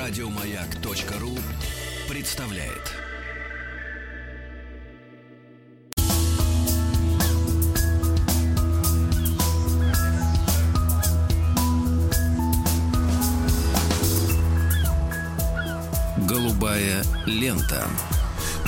Радиомаяк.ру представляет. Голубая лента.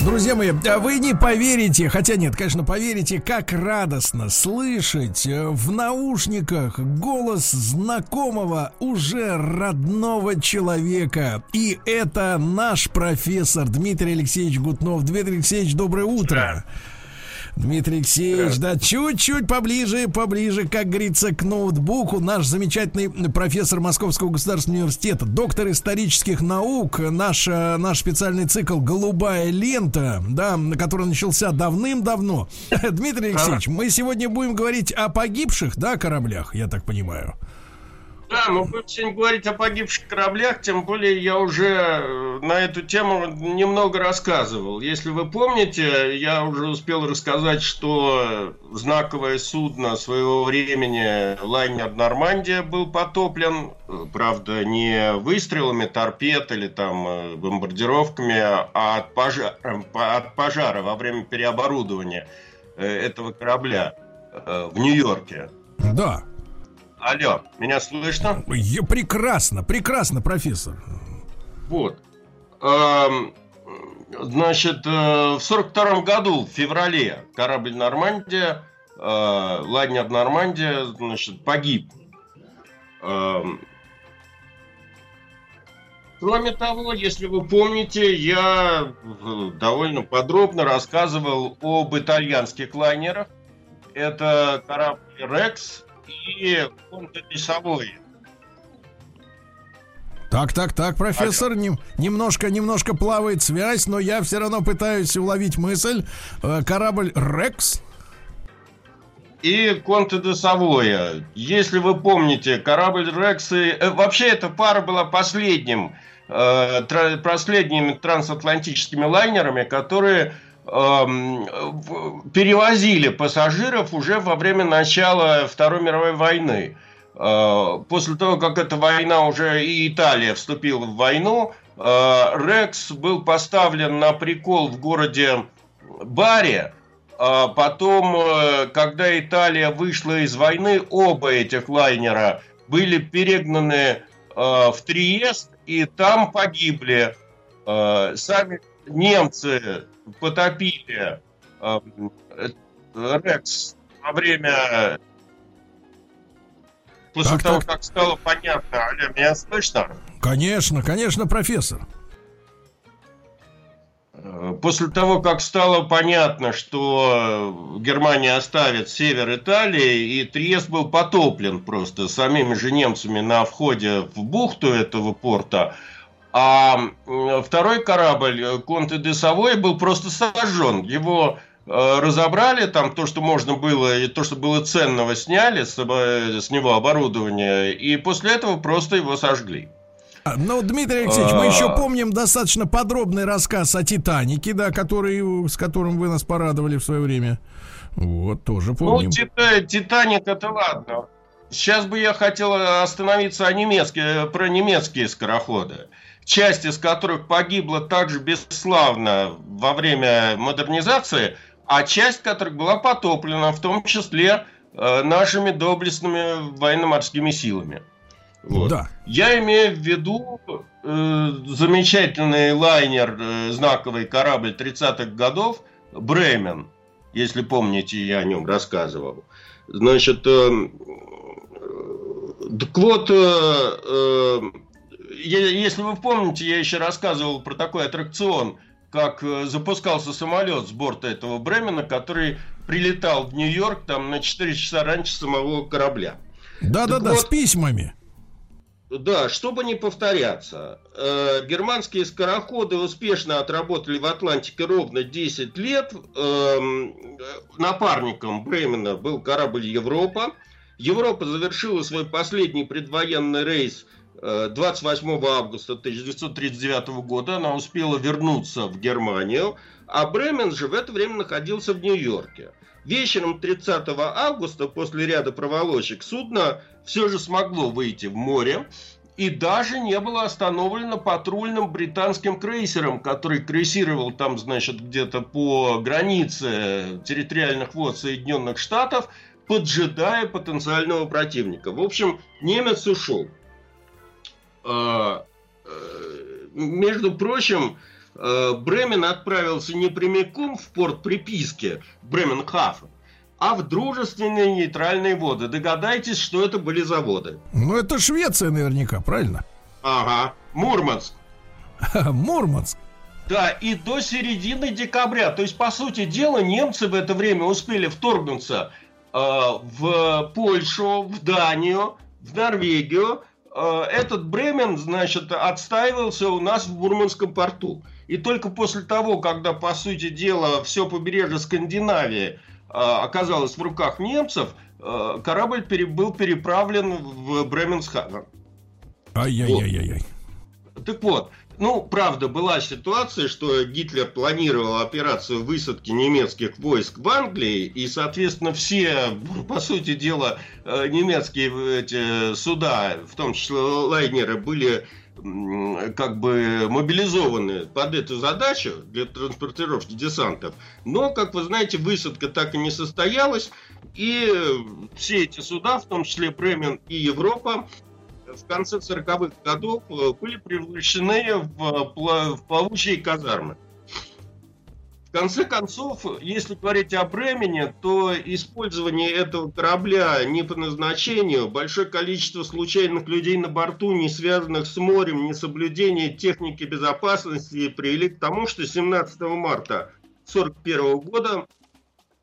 Друзья мои, а вы не поверите, хотя нет, конечно, поверите, как радостно слышать э, в наушниках голос знакомого, уже родного человека. И это наш профессор Дмитрий Алексеевич Гутнов. Дмитрий Алексеевич, доброе утро. Дмитрий Алексеевич, да, чуть-чуть поближе, поближе, как говорится, к ноутбуку. Наш замечательный профессор Московского государственного университета, доктор исторических наук, наш, э, наш специальный цикл «Голубая лента», да, который начался давным-давно. Дмитрий Алексеевич, мы сегодня будем говорить о погибших, да, кораблях, я так понимаю. Да, мы будем сегодня говорить о погибших кораблях, тем более я уже э, на эту тему немного рассказывал. Если вы помните, я уже успел рассказать, что знаковое судно своего времени, лайнер «Нормандия», был потоплен, правда, не выстрелами торпед или там э, бомбардировками, а от пожара, от пожара во время переоборудования э, этого корабля в Нью-Йорке. Да. Алло, меня слышно? Я прекрасно, прекрасно, профессор. Вот. Эм, значит, э, в сорок втором году, в феврале, корабль «Нормандия», э, лайнер «Нормандия», значит, погиб. Эм, кроме того, если вы помните, я э, довольно подробно рассказывал об итальянских лайнерах. Это корабль «Рекс», и контрвесовой. Так, так, так, профессор, нем, немножко, немножко плавает связь, но я все равно пытаюсь уловить мысль. Э, корабль Рекс. И Конте де Савоя. Если вы помните, корабль Рекс и... Э, вообще эта пара была последним, э, последними трансатлантическими лайнерами, которые перевозили пассажиров уже во время начала Второй мировой войны. Э, после того, как эта война уже и Италия вступила в войну, э, Рекс был поставлен на прикол в городе Баре. А потом, э, когда Италия вышла из войны, оба этих лайнера были перегнаны в Триест, и там погибли сами немцы потопили э, Рекс во время... После так, того, так. как стало понятно, Аля, меня слышно? Конечно, конечно, профессор. Э, после того, как стало понятно, что Германия оставит север Италии, и Триест был потоплен просто самими же немцами на входе в бухту этого порта, а второй корабль, Конте де Савой, был просто сожжен. Его э, разобрали, там то, что можно было, и то, что было ценного, сняли с, с него оборудование, и после этого просто его сожгли. А, ну, Дмитрий Алексеевич, мы еще а. помним достаточно подробный рассказ о Титанике, да, который, с которым вы нас порадовали в свое время. Вот, тоже ну, помним. Ну, Титаник это ладно. Сейчас бы я хотел остановиться о немецкие, про немецкие скороходы часть из которых погибла также бесславно во время модернизации, а часть которых была потоплена, в том числе э, нашими доблестными военно-морскими силами. Вот. Да. Я имею в виду э, замечательный лайнер, э, знаковый корабль 30-х годов Бремен, если помните, я о нем рассказывал. Значит, э, э, так вот, э, э если вы помните, я еще рассказывал про такой аттракцион, как э, запускался самолет с борта этого Бремена, который прилетал в Нью-Йорк там на 4 часа раньше самого корабля. Да-да-да, вот, с письмами. Да, чтобы не повторяться, э, германские скороходы успешно отработали в Атлантике ровно 10 лет. Э, напарником Бремена был корабль Европа. Европа завершила свой последний предвоенный рейс 28 августа 1939 года она успела вернуться в Германию, а Бремен же в это время находился в Нью-Йорке. Вечером 30 августа, после ряда проволочек, судно все же смогло выйти в море. и даже не было остановлено патрульным британским крейсером, который крейсировал там, значит, где-то по границе территориальных вод Соединенных Штатов, поджидая потенциального противника. В общем, немец ушел. А, э, между прочим, э, Бремен отправился не прямиком в порт приписки Бременхафен, а в дружественные нейтральные воды. Догадайтесь, что это были заводы. Ну, это Швеция наверняка, правильно? Ага, Мурманск. Мурманск. Да, и до середины декабря. То есть, по сути дела, немцы в это время успели вторгнуться э, в Польшу, в Данию, в Норвегию. Э, этот Бремен, значит, отстаивался у нас в Мурманском порту. И только после того, когда, по сути дела, все побережье Скандинавии – а, оказалась в руках немцев, а, корабль был переправлен в Бременсхаген. Ай-яй-яй-яй. Так вот, ну, правда, была ситуация, что Гитлер планировал операцию высадки немецких войск в Англии, и, соответственно, все, по сути дела, э, немецкие эти суда, в том числе лайнеры, были как бы мобилизованы под эту задачу для транспортировки десантов. Но, как вы знаете, высадка так и не состоялась. И все эти суда, в том числе Бремен и Европа, в конце 40-х годов э, были превращены в, в плавучие казармы конце концов, если говорить о Бремени, то использование этого корабля не по назначению, большое количество случайных людей на борту, не связанных с морем, несоблюдение техники безопасности привели к тому, что 17 марта 1941 года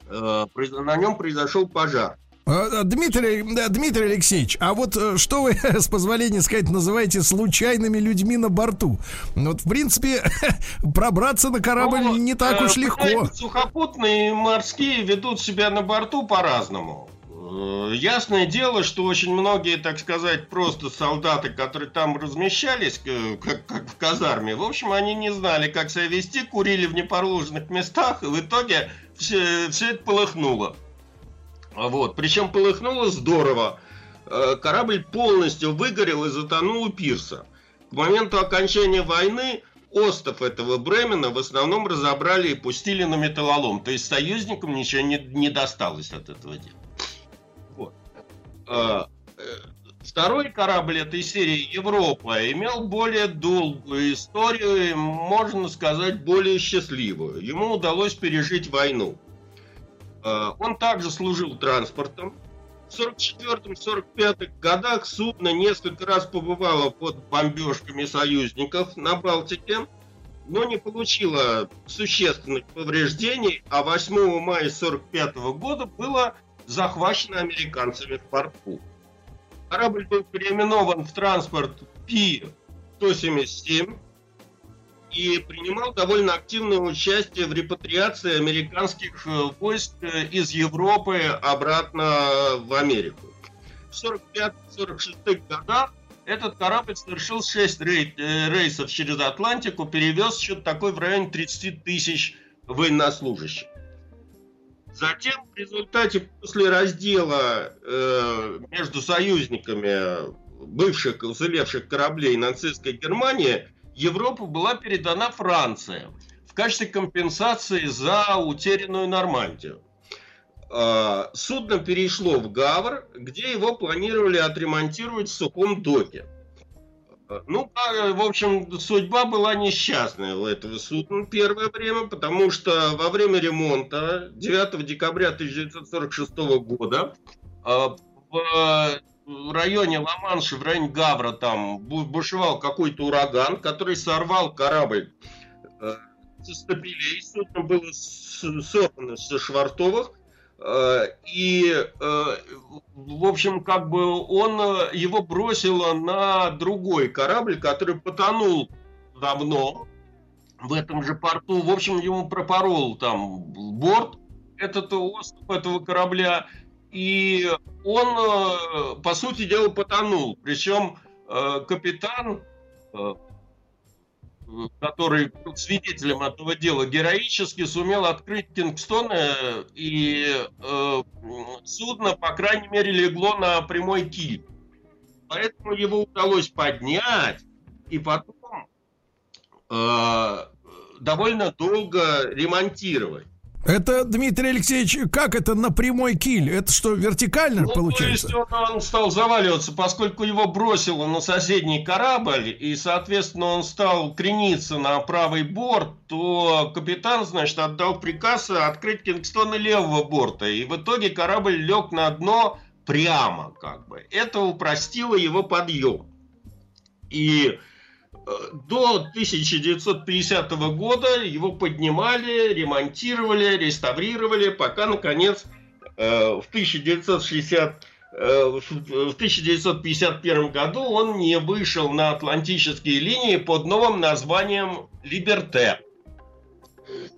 э, на нем произошел пожар. А, Дмитрий, Дмитрий Алексеевич, а вот э, что вы, с позволения сказать, называете случайными людьми на борту? Вот, в принципе, пробраться на корабль ну, не так уж легко. Сухопутные морские ведут себя на борту по-разному. Э, ясное дело, что очень многие, так сказать, просто солдаты, которые там размещались, как, как в казарме, в общем, они не знали, как себя вести, курили в неположенных местах, и в итоге все, все это полыхнуло. Вот. Причем полыхнуло здорово. Э, корабль полностью выгорел и затонул у пирса. К моменту окончания войны остов этого Бремена в основном разобрали и пустили на металлолом. То есть союзникам ничего не, не досталось от этого дела. Вот. Э, э, второй корабль этой серии Европа имел более долгую историю, можно сказать, более счастливую. Ему удалось пережить войну. Э, он также служил транспортом. В 1944-1945 годах судно несколько раз побывало под бомбежками союзников на Балтике, но не получило существенных повреждений, а 8 мая 1945 года было захвачено американцами в порту. Корабль был переименован в транспорт Пи-177, и принимал довольно активное участие в репатриации американских э, войск э, из Европы обратно в Америку. В 45-46 годах этот корабль совершил 6 рей- э, рейсов через Атлантику, перевез что-то такое в районе 30 тысяч военнослужащих. Затем в результате после раздела э, между союзниками бывших уцелевших кораблей нацистской Германии – Европу была передана Франция в качестве компенсации за утерянную Нормандию. А, судно перешло в Гавр, где его планировали отремонтировать в сухом доке. А, ну, в общем, судьба была несчастная у этого судна первое время, потому что во время ремонта 9 декабря 1946 года а, в в районе Ла-Манша, в районе Гавра, там бушевал какой-то ураган, который сорвал корабль э, со стапелей. Судно было сорвано со швартовых. Э, и, э, в общем, как бы он э, его бросило на другой корабль, который потонул давно в этом же порту. В общем, ему пропорол там борт этот остров этого корабля. И он, э, по сути дела, потонул. Причем э, капитан, э, который был свидетелем этого дела, героически сумел открыть Кингстон, и судно, по крайней мере, легло на прямой киль. поэтому его удалось поднять и потом довольно долго ремонтировать. Это, Дмитрий Алексеевич, как это на прямой киль? Это что, вертикально ну, получается? То есть он, он стал заваливаться, поскольку его бросило на соседний корабль, и, соответственно, он стал крениться на правый борт, то капитан, значит, отдал приказ открыть кингстоны левого борта, и в итоге корабль лег на дно прямо, как бы. Это упростило его подъем. И до 1950 года его поднимали, ремонтировали, реставрировали, пока, наконец, э, в 1960 э, в 1951 году он не вышел на атлантические линии под новым названием «Либерте».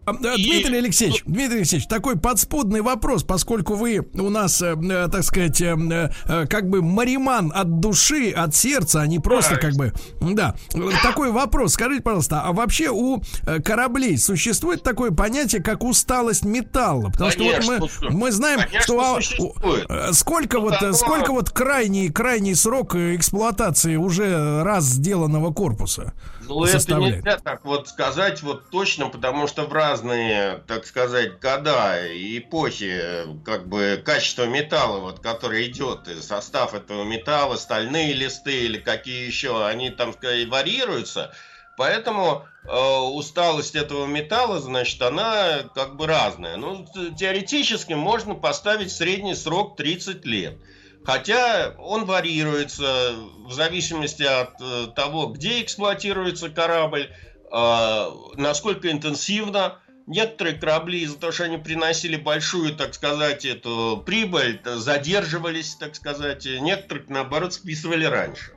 А, Дмитрий Алексеевич, Дмитрий Алексеевич, такой подспудный вопрос, поскольку вы у нас, э, э, так сказать, э, как бы мариман от души, от сердца, а не просто как бы, да. Такой вопрос, скажите, пожалуйста, а вообще у кораблей существует такое понятие, как усталость металла? Потому Конечно, что вот мы, мы знаем, Конечно, что а, сколько ну, вот, да, сколько вот крайний, крайний срок эксплуатации уже раз сделанного корпуса? Ну, это нельзя так вот сказать вот точно, потому что в разные, так сказать, года и эпохи, как бы качество металла, вот, который идет, и состав этого металла, стальные листы или какие еще, они там сказать, варьируются. Поэтому э, усталость этого металла, значит, она как бы разная. Ну, теоретически можно поставить средний срок 30 лет. Хотя он варьируется в зависимости от э, того, где эксплуатируется корабль, э, насколько интенсивно. Некоторые корабли из-за того, что они приносили большую, так сказать, эту прибыль, задерживались, так сказать. Некоторых, наоборот, списывали раньше.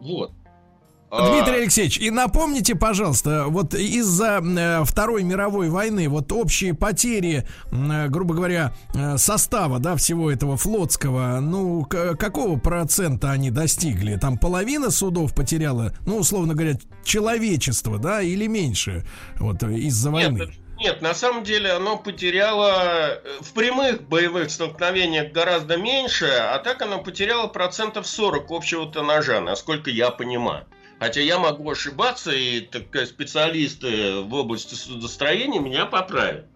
Вот. Дмитрий а. Алексеевич, и напомните, пожалуйста, вот из-за э, Второй мировой войны, вот общие потери, э, грубо говоря, э, состава, да, всего этого флотского, ну, какого процента они достигли? Там половина судов потеряла, ну, условно говоря, человечество, да, или меньше, вот из-за войны? Нет, нет, на самом деле оно потеряло в прямых боевых столкновениях гораздо меньше, а так оно потеряло процентов 40 общего тоннажа, насколько я понимаю. Хотя я могу ошибаться, и так, специалисты в области судостроения меня поправят.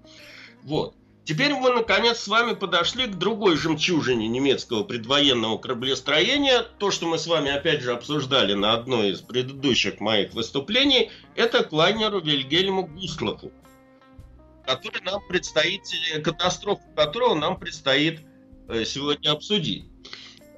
Вот. Теперь мы, наконец, с вами подошли к другой жемчужине немецкого предвоенного кораблестроения. То, что мы с вами, опять же, обсуждали на одной из предыдущих моих выступлений, это к лайнеру Вильгельму Густлаху, который нам предстоит, катастрофу которого нам предстоит э, сегодня обсудить.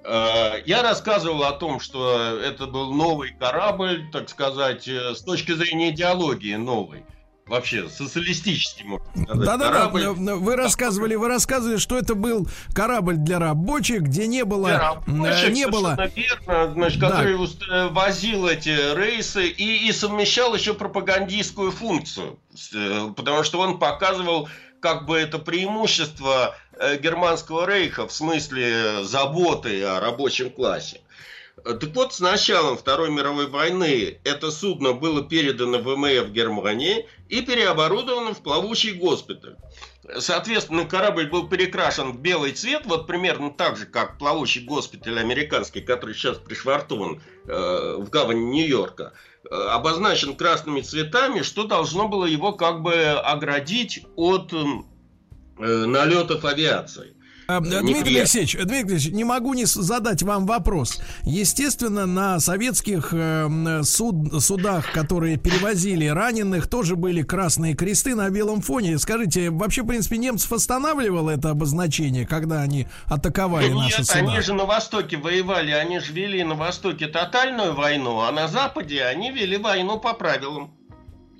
Э, я рассказывал о том, что это был новый корабль, так сказать, э, с точки зрения идеологии новый. Вообще, социалистический, можно сказать. Да, да, да. Вы рассказывали, вы рассказывали, что это был корабль для рабочих, где не было. Для рабочих, не было. Верно, значит, да. который возил эти рейсы и, и совмещал еще пропагандистскую функцию. Э, потому что он показывал как бы это преимущество э, германского рейха в смысле заботы о рабочем классе. Так вот, с началом Второй мировой войны это судно было передано в МФ Германии и переоборудовано в плавучий госпиталь. Соответственно, корабль был перекрашен в белый цвет, вот примерно так же, как плавучий госпиталь американский, который сейчас пришвартован э, в гавани Нью-Йорка. Э, обозначен красными цветами, что должно было его как бы оградить от э, налетов авиации. А, Дмитрий Алексеевич, Дмитрий Алексеевич, не могу не задать вам вопрос. Естественно, на советских э, суд, судах, которые перевозили раненых, тоже были красные кресты на белом фоне. Скажите, вообще, в принципе, немцев останавливало это обозначение, когда они атаковали Нет, наши суда? они же на Востоке воевали, они же вели на Востоке тотальную войну, а на Западе они вели войну по правилам.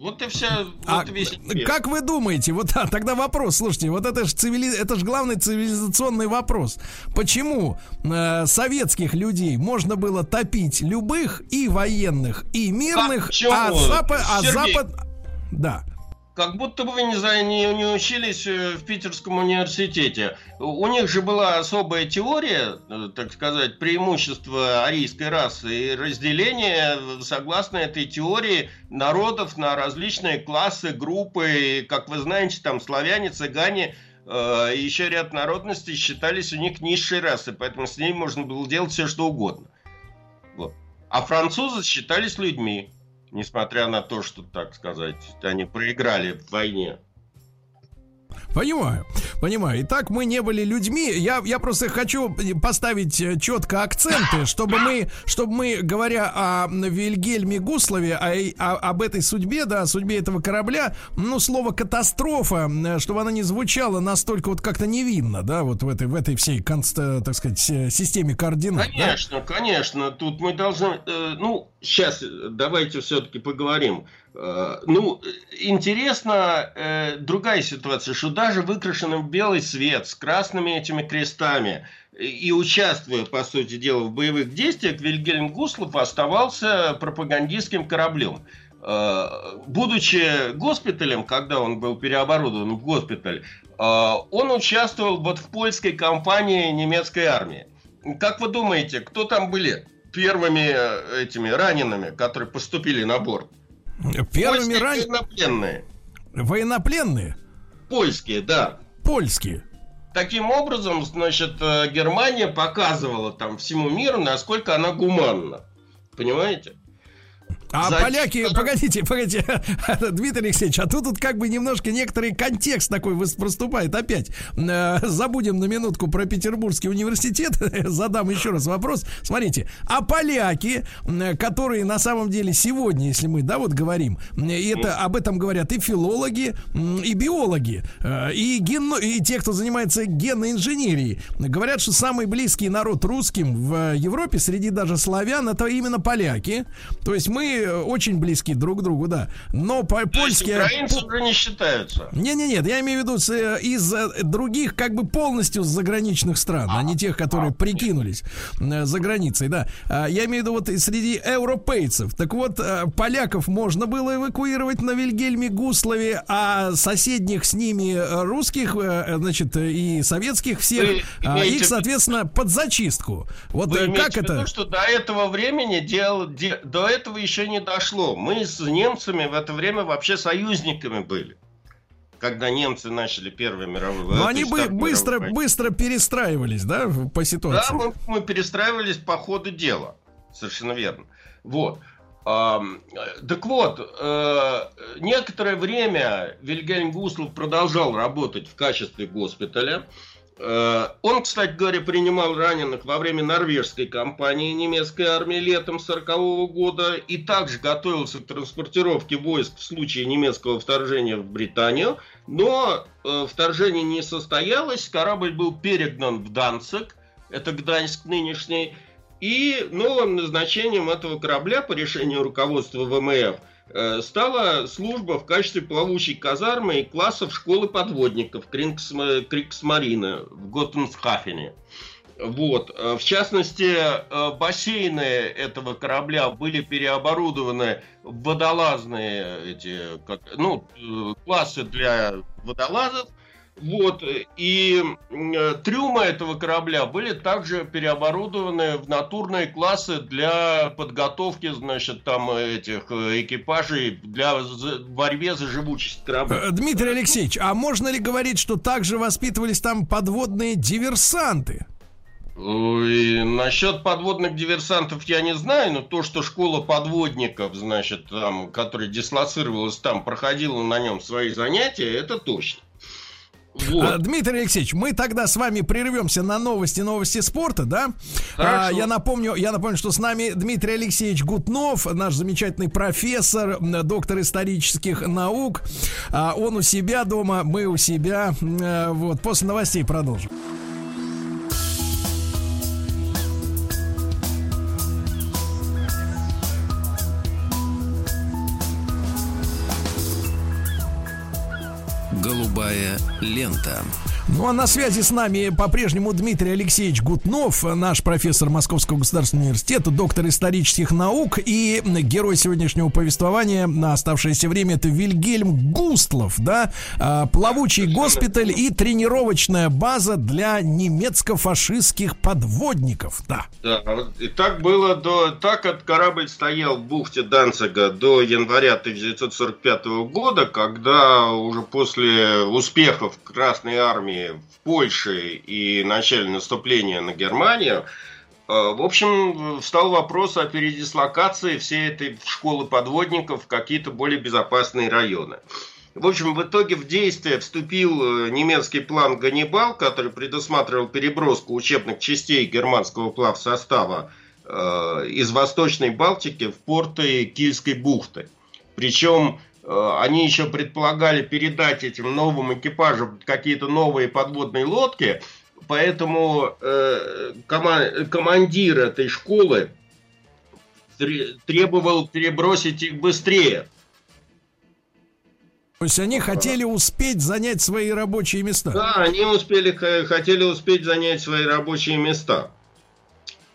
Вот и вся, а весь мир. Как вы думаете, вот а, тогда вопрос, слушайте, вот это же цивили... это ж главный цивилизационный вопрос. Почему э, советских людей можно было топить любых и военных, и мирных, а, Запад, а Запад... Да. Как будто бы не, не, не учились э, в Питерском университете. У них же была особая теория, э, так сказать, преимущества арийской расы и разделение, согласно этой теории, народов на различные классы, группы. Как вы знаете, там славяне, цыгане, э, еще ряд народностей считались у них низшей расой, поэтому с ней можно было делать все, что угодно. Вот. А французы считались людьми, несмотря на то, что, так сказать, они проиграли в войне. Понимаю, понимаю. Итак, мы не были людьми. Я, я просто хочу поставить э, четко акценты, чтобы мы, чтобы мы, говоря о Вильгельме Гуслове, о, о, об этой судьбе, да, о судьбе этого корабля, ну, слово катастрофа, чтобы она не звучала настолько вот как-то невинно, да, вот в этой, в этой всей, так сказать, системе координат. Конечно, да? конечно. Тут мы должны, э, ну, сейчас давайте все-таки поговорим. Э, ну, интересно э, другая ситуация, что даже выкрашенным в белый свет, с красными этими крестами, и участвуя, по сути дела, в боевых действиях, Вильгельм Гуслов оставался пропагандистским кораблем. Э, будучи госпиталем, когда он был переоборудован в госпиталь, он участвовал вот в польской кампании немецкой армии. Как вы думаете, кто там были первыми этими ранеными, которые поступили на борт? Первыми ранее... Военнопленные. Военнопленные? Польские, да. Польские. Таким образом, значит, э, Германия показывала там всему миру, насколько она гуманна. Понимаете? А За... поляки, погодите, погодите, Дмитрий Алексеевич, а тут, тут как бы немножко некоторый контекст такой проступает опять. Э, забудем на минутку про Петербургский университет, задам еще раз вопрос. Смотрите, а поляки, которые на самом деле сегодня, если мы, да, вот говорим, и это об этом говорят и филологи, и биологи, э, и, ген... и те, кто занимается генной инженерией, говорят, что самый близкий народ русским в Европе среди даже славян это именно поляки. То есть мы очень близки друг к другу, да. Но по польские... Украинцы уже не считаются. Не-не-нет, я имею в виду э, из э, других как бы полностью заграничных стран, а, а не тех, которые а, прикинулись нет. за границей, да. А, я имею в виду вот среди европейцев. Так вот, э, поляков можно было эвакуировать на Вильгельме Гуслове, а соседних с ними русских, значит, и советских всех, а, их, соответственно, под зачистку. Вот Вы как это? Виду, что до этого времени дел, де, до этого еще не дошло. Мы с немцами в это время вообще союзниками были когда немцы начали Первую мировую Но они бы быстро, быстро перестраивались, да, по ситуации? Да, мы, мы перестраивались по ходу дела. Совершенно верно. Вот. А, так вот, а, некоторое время Вильгельм Гуслов продолжал работать в качестве госпиталя. Э, он, кстати говоря, принимал раненых во время норвежской кампании немецкой армии летом 1940 года и также готовился к транспортировке войск в случае немецкого вторжения в Британию. Но э, вторжение не состоялось, корабль был перегнан в Данцик, это Гданьск нынешний, и новым назначением этого корабля по решению руководства ВМФ – стала служба в качестве плавучей казармы и классов школы подводников Криксмарина в Готтенсхафене. Вот. Э, в частности, э, бассейны этого корабля были переоборудованы в водолазные эти, как, ну, классы для водолазов – вот, и э, трюмы этого корабля были также переоборудованы в натурные классы для подготовки, значит, там этих э, экипажей для борьбе за живучесть корабля. Э, Дмитрий Алексеевич, а можно ли говорить, что также воспитывались там подводные диверсанты? И насчет подводных диверсантов я не знаю, но то, что школа подводников, значит, там, которая дислоцировалась там, проходила на нем свои занятия, это точно. Вот. А, Дмитрий Алексеевич, мы тогда с вами прервемся на новости, новости спорта, да? А, я напомню, я напомню, что с нами Дмитрий Алексеевич Гутнов, наш замечательный профессор, доктор исторических наук. А, он у себя дома, мы у себя. А, вот после новостей продолжим. Голубая лента. Ну а на связи с нами по-прежнему Дмитрий Алексеевич Гутнов, наш профессор Московского государственного университета, доктор исторических наук и герой сегодняшнего повествования на оставшееся время. Это Вильгельм Густлов, да, а, плавучий госпиталь и тренировочная база для немецко-фашистских подводников, да. Да, и так было до, так этот корабль стоял в бухте Данцига до января 1945 года, когда уже после успехов Красной Армии в Польше и начале наступления на Германию, В общем, встал вопрос о передислокации всей этой школы подводников в какие-то более безопасные районы. В общем, в итоге в действие вступил немецкий план «Ганнибал», который предусматривал переброску учебных частей германского плавсостава из Восточной Балтики в порты Кильской бухты. Причем Э, они еще предполагали передать этим новым экипажам какие-то новые подводные лодки, поэтому э, командир этой школы требовал перебросить их быстрее. То есть они хотели успеть занять свои рабочие места? Да, они успели, хотели успеть занять свои рабочие места.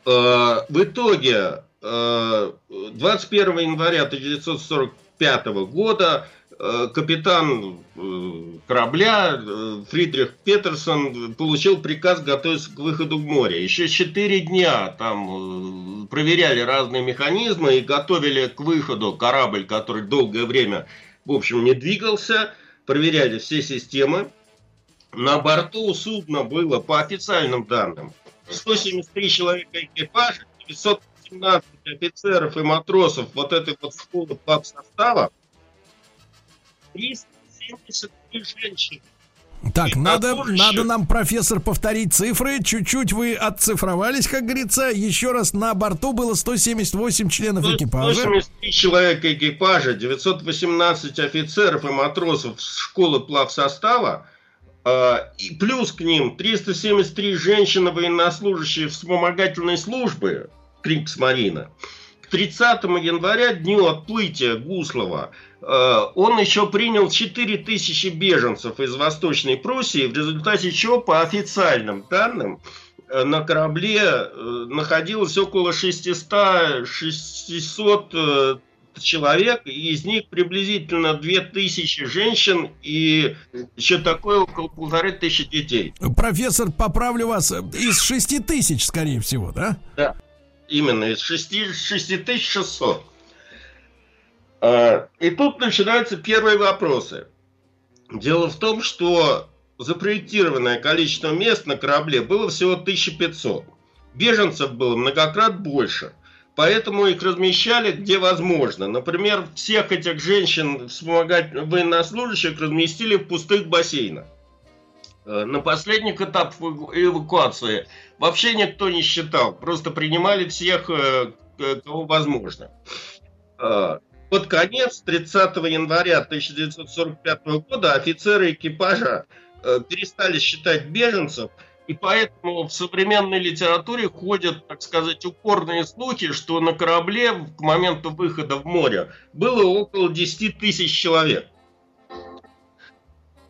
Э, в итоге 21 января 1940 1905 года э, капитан э, корабля э, Фридрих Петерсон получил приказ готовиться к выходу в море. Еще четыре дня там проверяли разные механизмы и готовили к выходу корабль, который долгое время, в общем, не двигался. Проверяли все системы. На борту судна было, по официальным данным, 173 человека экипажа, 900 17 офицеров и матросов вот этой вот школы плав состава, 373 женщины. Так, надо, надо нам, профессор, повторить цифры. Чуть-чуть вы отцифровались, как говорится. Еще раз, на борту было 178 членов экипажа. 183 человека экипажа, 918 офицеров и матросов школы плавсостава. Э, и плюс к ним 373 женщины военнослужащие вспомогательной службы, Криксмарина. К 30 января, дню отплытия Гуслова, э, он еще принял 4000 беженцев из Восточной Пруссии, в результате чего, по официальным данным, э, на корабле э, находилось около 600, 600 человек, и из них приблизительно 2000 женщин и еще такое около полторы тысячи детей. Профессор, поправлю вас, из 6 тысяч, скорее всего, да? Да. Именно, из 6, 6600. А, и тут начинаются первые вопросы. Дело в том, что запроектированное количество мест на корабле было всего 1500. Беженцев было многократно больше. Поэтому их размещали где возможно. Например, всех этих женщин, вспомогать военнослужащих, разместили в пустых бассейнах. Э, на последних этапах эвакуации вообще никто не считал, просто принимали всех, э, кого возможно. Э, под конец 30 января 1945 года офицеры экипажа перестали считать беженцев, и поэтому в современной литературе ходят, так сказать, упорные слухи, что на корабле к моменту выхода в море было около 10 тысяч человек.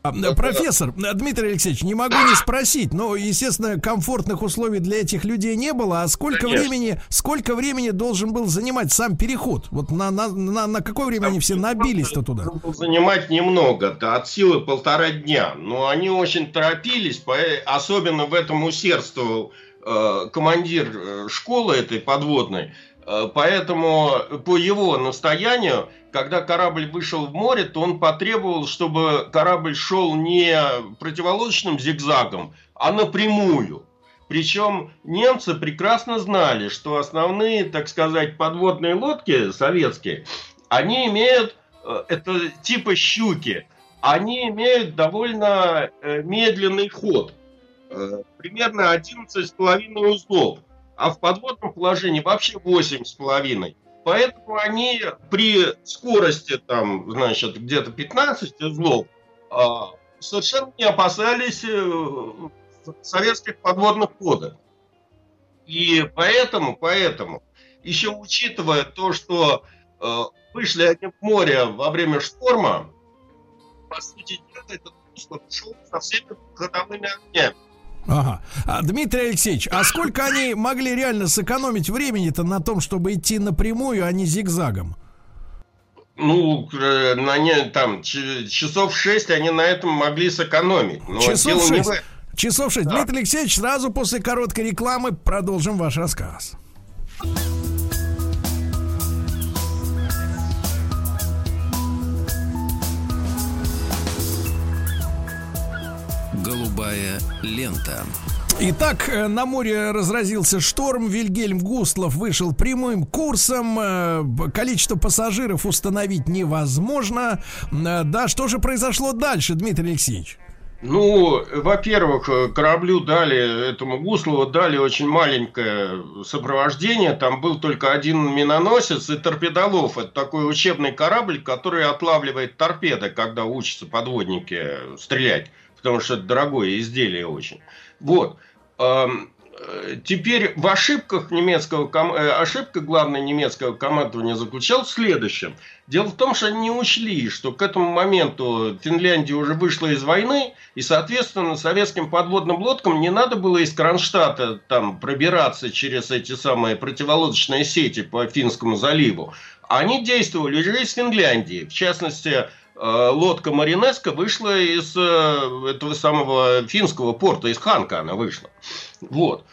А, профессор, Дмитрий Алексеевич, не могу не спросить, но, естественно, комфортных условий для этих людей не было. А сколько Конечно. времени, сколько времени должен был занимать сам переход? Вот на, на, на, на какое время они все набились-то туда? Занимать немного, да, от силы полтора дня. Но они очень торопились, особенно в этом усердствовал э, командир э, школы этой подводной. Э, поэтому по его настоянию когда корабль вышел в море, то он потребовал, чтобы корабль шел не противолодочным зигзагом, а напрямую. Причем немцы прекрасно знали, что основные, так сказать, подводные лодки советские, они имеют, э, это типа щуки, они имеют довольно э, медленный ход, э, примерно 11,5 узлов, а в подводном положении вообще 8,5. Поэтому они при скорости там, значит, где-то 15 узлов а, совершенно не опасались э, советских подводных ходов. И поэтому, поэтому, еще учитывая то, что э, вышли они в море во время шторма, по сути дела, этот русло шел со всеми ходовыми огнями. Ага. А, Дмитрий Алексеевич, а сколько они могли реально сэкономить времени-то на том, чтобы идти напрямую, а не зигзагом? Ну, э, на не, там часов шесть они на этом могли сэкономить. Но часов шесть. В... Часов шесть. Да. Дмитрий Алексеевич, сразу после короткой рекламы продолжим ваш рассказ. Голубая лента. Итак, э, на море разразился шторм. Вильгельм Густлов вышел прямым курсом. Э, количество пассажиров установить невозможно. Э, да, что же произошло дальше, Дмитрий Алексеевич? Ну, во-первых, кораблю дали, этому Гуслову дали очень маленькое сопровождение. Там был только один миноносец и торпедолов. Это такой учебный корабль, который отлавливает торпеды, когда учатся подводники стрелять. Потому что это дорогое изделие очень. Вот. Теперь в ошибках немецкого, э, ошибка главной немецкого командования заключалась в следующем. Дело в том, что они не учли, что к этому моменту Финляндия уже вышла из войны, и, соответственно, советским подводным лодкам не надо было из Кронштадта там пробираться через эти самые противолодочные сети по Финскому заливу. Они действовали уже из Финляндии. В частности, Э, лодка Маринеска вышла из э, этого самого финского порта, из Ханка она вышла. Вот.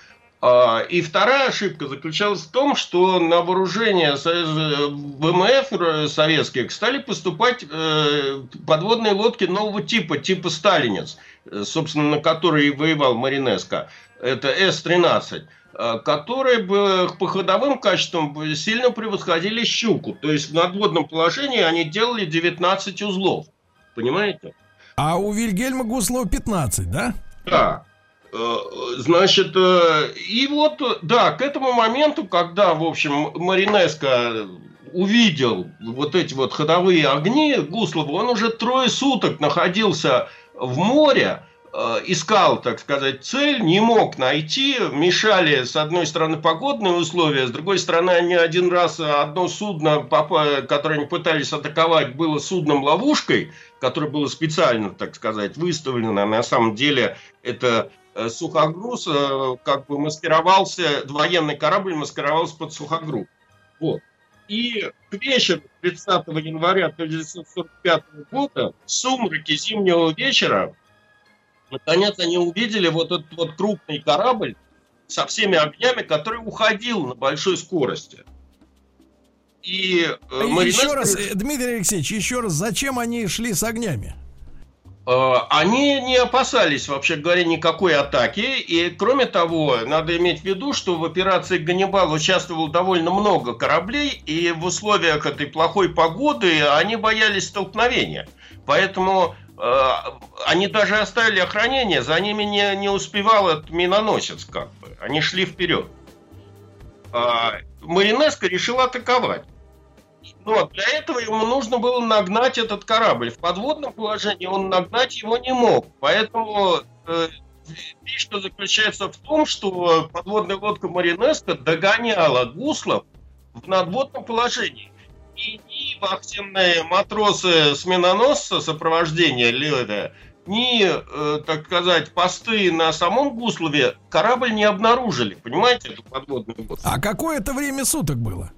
А, и вторая ошибка заключалась в том, что на вооружение ВМФ советских стали поступать э, подводные лодки нового типа, типа «Сталинец», собственно, на который воевал Маринеско. Это С-13. Э, которые бы по ходовым качествам сильно превосходили щуку. То есть в надводном положении они делали 19 узлов. Понимаете? А у Вильгельма Гуслова 15, да? Да. Э, значит, э, и вот, да, к этому моменту, когда, в общем, Маринеско увидел вот эти вот ходовые огни Гуслова, он уже трое суток находился в море, искал, так сказать, цель, не мог найти, мешали, с одной стороны, погодные условия, с другой стороны, они один раз одно судно, которое они пытались атаковать, было судном-ловушкой, которое было специально, так сказать, выставлено, на самом деле это э, сухогруз, э, как бы маскировался, военный корабль маскировался под сухогруз. Вот. И к вечеру 30 января 1945 года, в сумраке зимнего вечера, Наконец они увидели вот этот вот крупный корабль со всеми огнями, который уходил на большой скорости. И э, а Маринес... Еще раз, э, Дмитрий Алексеевич, еще раз, зачем они шли с огнями? Э, они не опасались, вообще говоря, никакой атаки. И, кроме того, надо иметь в виду, что в операции «Ганнибал» участвовало довольно много кораблей, и в условиях этой плохой погоды они боялись столкновения. Поэтому они даже оставили охранение, за ними не, не успевал этот миноносец как бы. Они шли вперед. А, Маринеско решил атаковать. Но для этого ему нужно было нагнать этот корабль. В подводном положении он нагнать его не мог. Поэтому э, что заключается в том, что подводная лодка Маринеско догоняла Гуслов в надводном положении и ни вахтенные матросы с миноносца сопровождения Леда, ни, э, так сказать, посты на самом Гуслове корабль не обнаружили. Понимаете, эту подводную лодку. А какое это время суток было?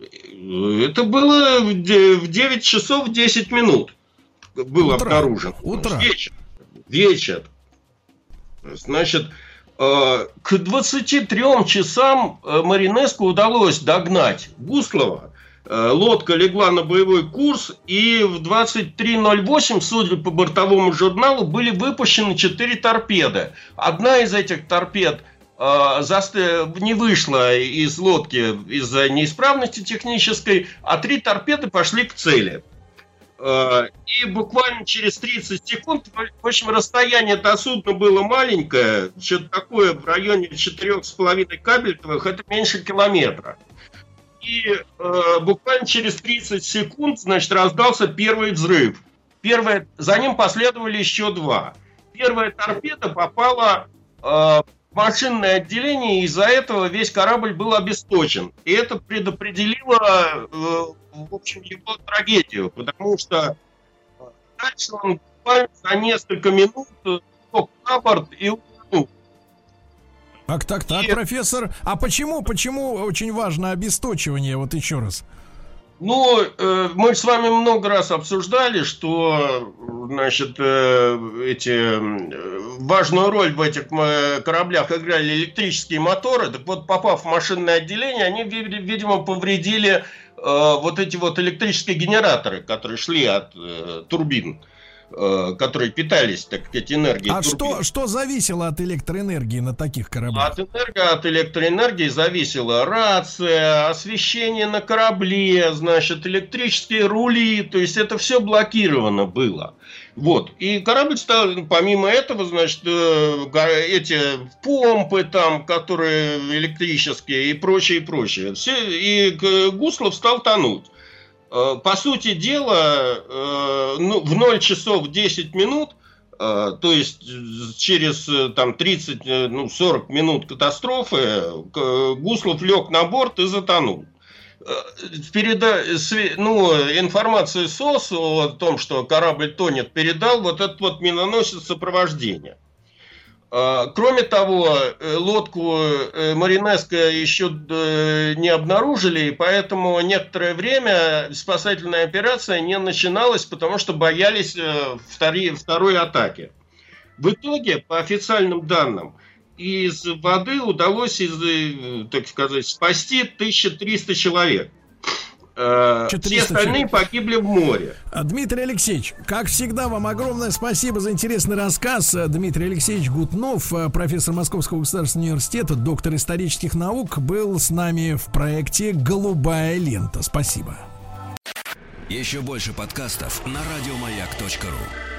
Это было в 9 часов 10 минут. Был Утро. обнаружен. Утро. Вечер. Вечер. Значит, э, к 23 часам э, Маринеску удалось догнать Гуслова лодка легла на боевой курс, и в 23.08, судя по бортовому журналу, были выпущены 4 торпеды. Одна из этих торпед э, не вышла из лодки из-за неисправности технической, а три торпеды пошли к цели. Э, и буквально через 30 секунд, в общем, расстояние до судна было маленькое, что-то такое в районе 4,5 кабельтовых, это меньше километра и э, буквально через 30 секунд, значит, раздался первый взрыв. Первое, за ним последовали еще два. Первая торпеда попала э, в машинное отделение, и из-за этого весь корабль был обесточен. И это предопределило, э, в общем, его трагедию, потому что э, дальше он буквально за несколько минут лег на борт и так, так, так, и... профессор. А почему, почему очень важно обесточивание? Вот еще раз. Ну, э, мы с вами много раз обсуждали, что, значит, э, эти э, важную роль в этих э, кораблях играли электрические моторы. Так вот, попав в машинное отделение, они, видимо, повредили э, вот эти вот электрические генераторы, которые шли от э, турбин. Э, которые питались, так сказать, энергией. А что, что зависело от электроэнергии на таких кораблях? От, энерго, от электроэнергии зависела рация, освещение на корабле, значит, электрические рули, то есть это все блокировано было. Вот. И корабль стал, помимо этого, значит, э, эти помпы там, которые электрические и прочее, и прочее. Все, и Гуслов стал тонуть. Э, по сути дела, э, ну, в 0 часов 10 минут, э, то есть через там, 30, ну, 40 минут катастрофы, Гуслов лег на борт и затонул. Переда... Ну, информацию СОС о том, что корабль тонет, передал вот этот вот миноносец сопровождения. А, кроме того, э, лодку э, Маринеско еще э, не обнаружили, и поэтому некоторое время спасательная операция не начиналась, потому что боялись втори, второй атаки. В итоге, по официальным данным, из воды удалось, из, так сказать, спасти 1300 человек. 400 Все остальные человек. погибли в море. А, Дмитрий Алексеевич, как всегда, вам огромное спасибо за интересный рассказ. Дмитрий Алексеевич Гутнов, э, профессор Московского государственного университета, доктор исторических наук, был с нами в проекте «Голубая лента». Спасибо. Еще больше подкастов на радиомаяк.ру